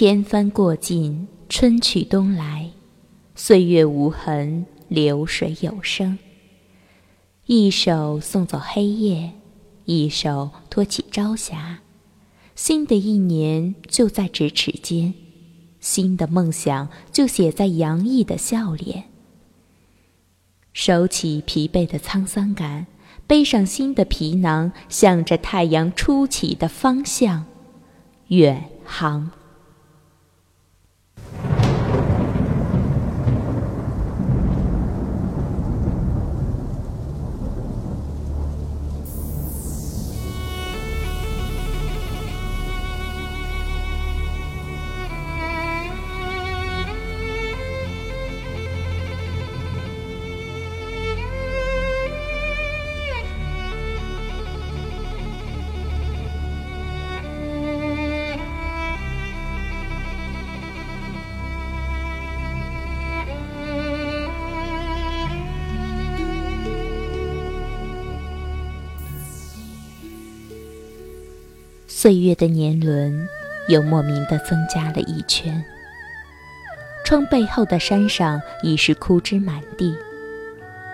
千帆过尽，春去冬来，岁月无痕，流水有声。一手送走黑夜，一手托起朝霞。新的一年就在咫尺间，新的梦想就写在洋溢的笑脸。收起疲惫的沧桑感，背上新的皮囊，向着太阳初起的方向远航。岁月的年轮，又莫名的增加了一圈。窗背后的山上已是枯枝满地，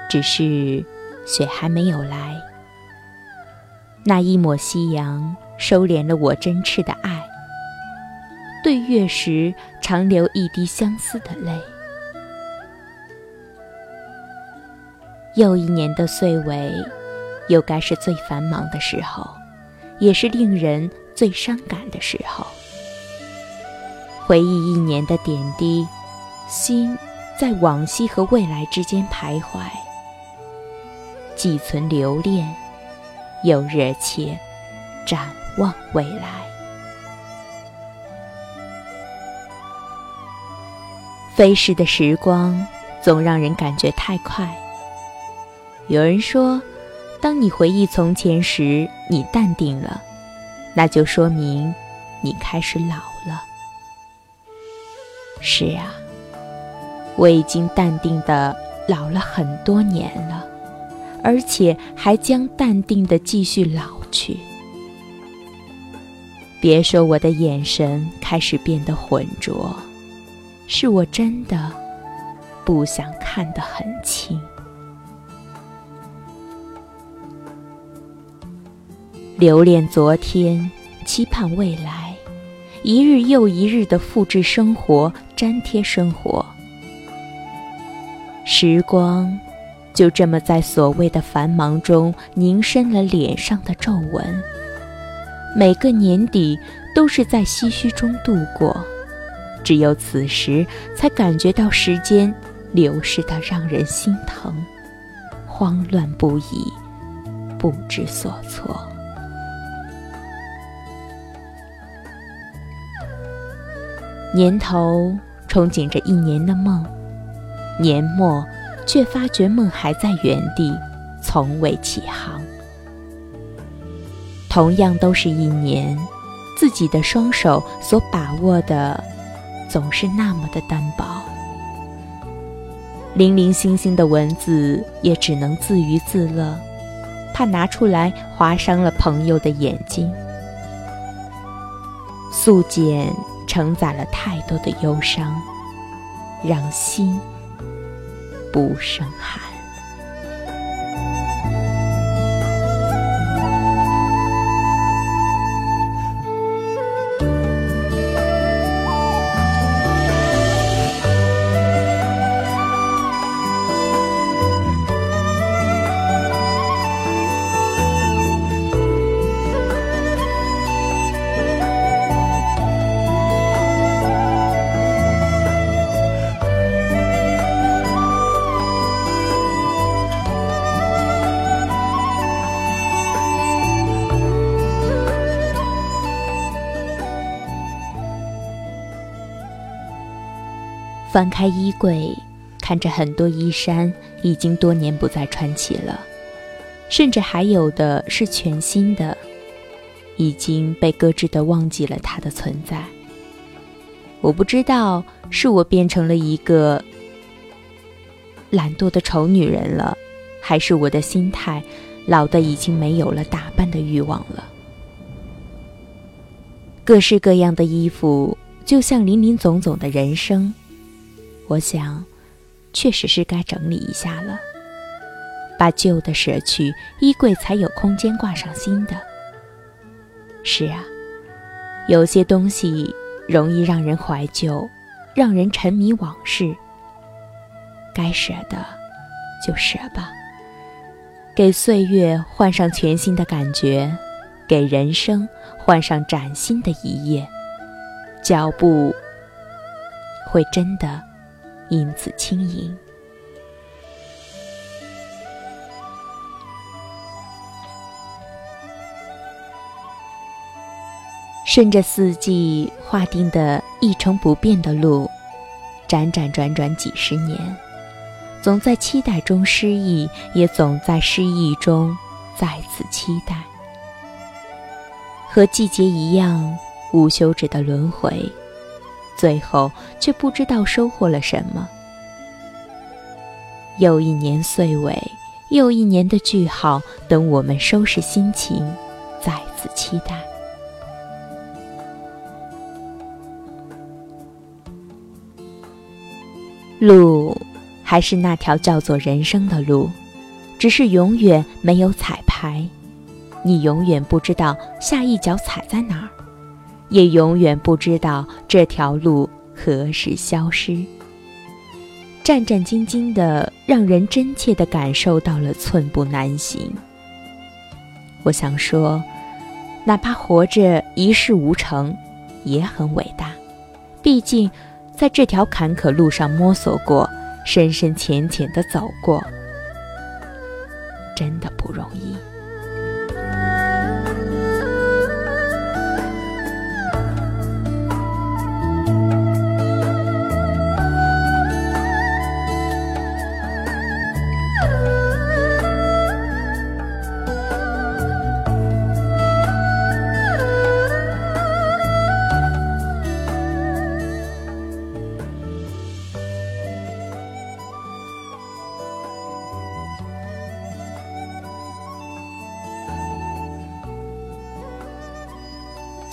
只是雪还没有来。那一抹夕阳收敛了我真挚的爱，对月时常流一滴相思的泪。又一年的岁尾，又该是最繁忙的时候。也是令人最伤感的时候。回忆一年的点滴，心在往昔和未来之间徘徊，既存留恋，又热切展望未来。飞逝的时光总让人感觉太快。有人说。当你回忆从前时，你淡定了，那就说明你开始老了。是啊，我已经淡定的老了很多年了，而且还将淡定的继续老去。别说我的眼神开始变得浑浊，是我真的不想看得很清。留恋昨天，期盼未来，一日又一日的复制生活，粘贴生活。时光就这么在所谓的繁忙中凝深了脸上的皱纹。每个年底都是在唏嘘中度过，只有此时才感觉到时间流逝的让人心疼，慌乱不已，不知所措。年头憧憬着一年的梦，年末却发觉梦还在原地，从未起航。同样都是一年，自己的双手所把握的总是那么的单薄，零零星星的文字也只能自娱自乐，怕拿出来划伤了朋友的眼睛。素简。承载了太多的忧伤，让心不胜寒。翻开衣柜，看着很多衣衫已经多年不再穿起了，甚至还有的是全新的，已经被搁置的忘记了它的存在。我不知道是我变成了一个懒惰的丑女人了，还是我的心态老的已经没有了打扮的欲望了。各式各样的衣服。就像林林总总的人生，我想，确实是该整理一下了。把旧的舍去，衣柜才有空间挂上新的。是啊，有些东西容易让人怀旧，让人沉迷往事。该舍的，就舍吧。给岁月换上全新的感觉，给人生换上崭新的一页，脚步会真的因此轻盈。顺着四季划定的一成不变的路，辗转转转几十年，总在期待中失意，也总在失意中再次期待。和季节一样无休止的轮回，最后却不知道收获了什么。又一年岁尾，又一年的句号，等我们收拾心情，再次期待。路，还是那条叫做人生的路，只是永远没有彩排，你永远不知道下一脚踩在哪儿，也永远不知道这条路何时消失。战战兢兢的，让人真切的感受到了寸步难行。我想说，哪怕活着一事无成，也很伟大，毕竟。在这条坎坷路上摸索过，深深浅浅的走过，真的不容易。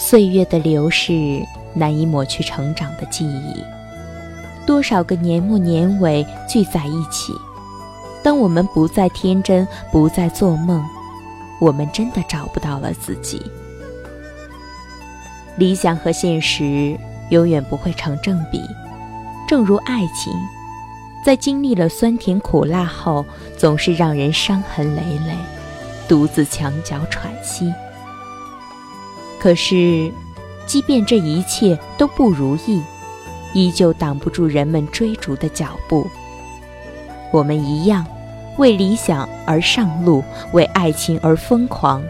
岁月的流逝难以抹去成长的记忆，多少个年末年尾聚在一起。当我们不再天真，不再做梦，我们真的找不到了自己。理想和现实永远不会成正比，正如爱情，在经历了酸甜苦辣后，总是让人伤痕累累，独自墙角喘息。可是，即便这一切都不如意，依旧挡不住人们追逐的脚步。我们一样，为理想而上路，为爱情而疯狂。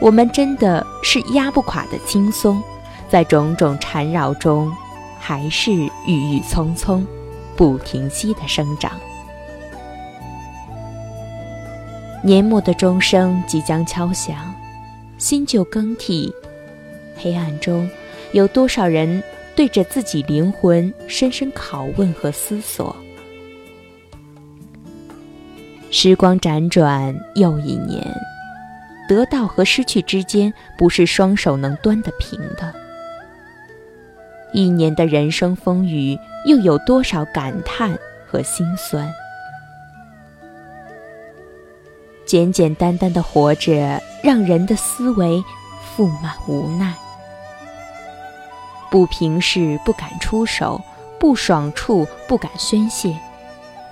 我们真的是压不垮的轻松，在种种缠绕中，还是郁郁葱葱，不停息的生长。年末的钟声即将敲响，新旧更替。黑暗中，有多少人对着自己灵魂深深拷问和思索？时光辗转又一年，得到和失去之间，不是双手能端得平的。一年的人生风雨，又有多少感叹和心酸？简简单单的活着，让人的思维覆满无奈。不平事不敢出手，不爽处不敢宣泄，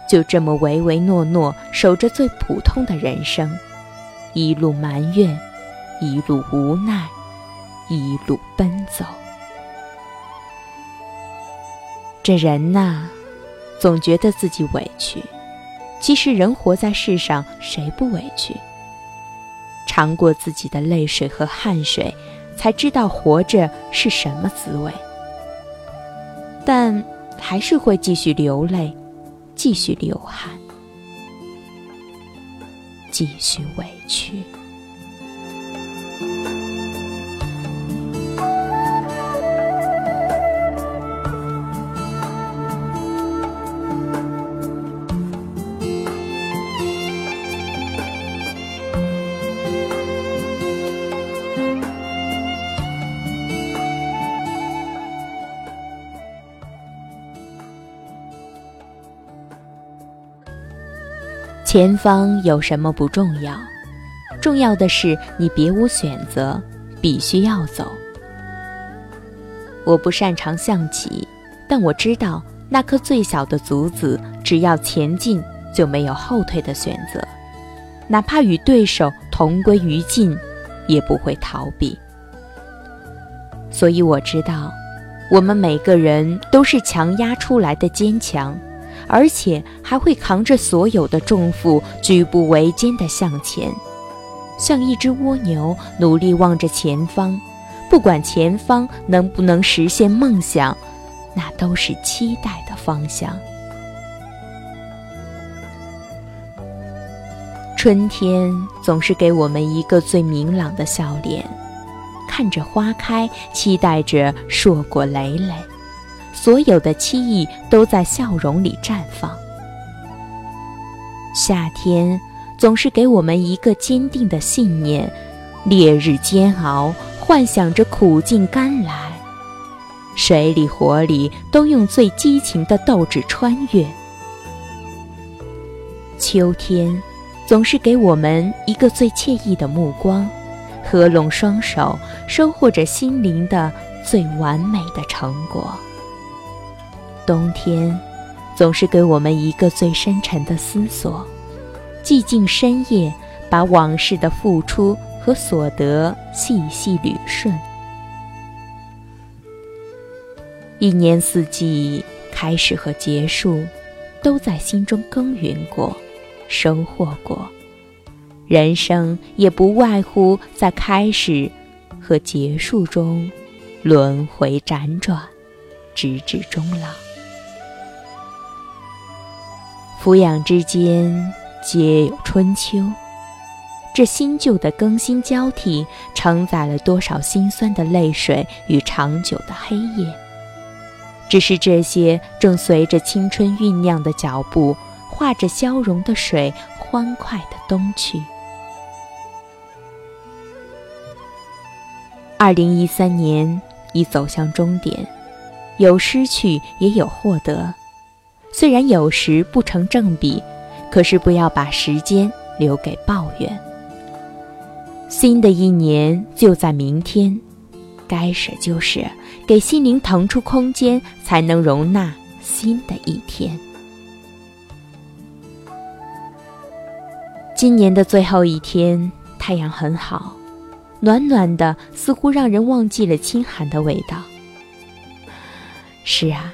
就这么唯唯诺诺守着最普通的人生，一路埋怨，一路无奈，一路奔走。这人呐，总觉得自己委屈，其实人活在世上，谁不委屈？尝过自己的泪水和汗水。才知道活着是什么滋味，但还是会继续流泪，继续流汗，继续委屈。前方有什么不重要，重要的是你别无选择，必须要走。我不擅长象棋，但我知道那颗最小的卒子，只要前进就没有后退的选择，哪怕与对手同归于尽，也不会逃避。所以我知道，我们每个人都是强压出来的坚强。而且还会扛着所有的重负，举步维艰地向前，像一只蜗牛，努力望着前方。不管前方能不能实现梦想，那都是期待的方向。春天总是给我们一个最明朗的笑脸，看着花开，期待着硕果累累。所有的期意都在笑容里绽放。夏天总是给我们一个坚定的信念：烈日煎熬，幻想着苦尽甘来；水里火里，都用最激情的斗志穿越。秋天总是给我们一个最惬意的目光，合拢双手，收获着心灵的最完美的成果。冬天，总是给我们一个最深沉的思索。寂静深夜，把往事的付出和所得细细捋顺。一年四季，开始和结束，都在心中耕耘过，收获过。人生也不外乎在开始和结束中轮回辗转，直至终老。抚养之间，皆有春秋。这新旧的更新交替，承载了多少心酸的泪水与长久的黑夜？只是这些正随着青春酝酿的脚步，化着消融的水，欢快的东去。二零一三年已走向终点，有失去，也有获得。虽然有时不成正比，可是不要把时间留给抱怨。新的一年就在明天，该舍就舍，给心灵腾出空间，才能容纳新的一天。今年的最后一天，太阳很好，暖暖的，似乎让人忘记了清寒的味道。是啊，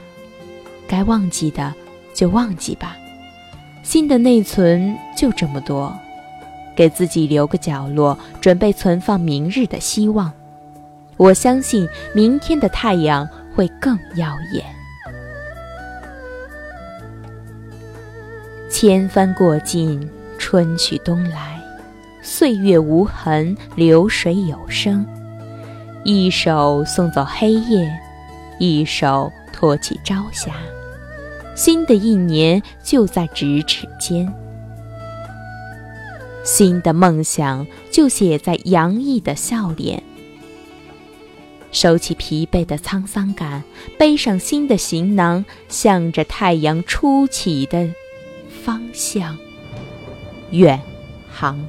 该忘记的。就忘记吧，心的内存就这么多，给自己留个角落，准备存放明日的希望。我相信明天的太阳会更耀眼。千帆过尽，春去冬来，岁月无痕，流水有声。一手送走黑夜，一手托起朝霞。新的一年就在咫尺间，新的梦想就写在洋溢的笑脸。收起疲惫的沧桑感，背上新的行囊，向着太阳初起的方向远航。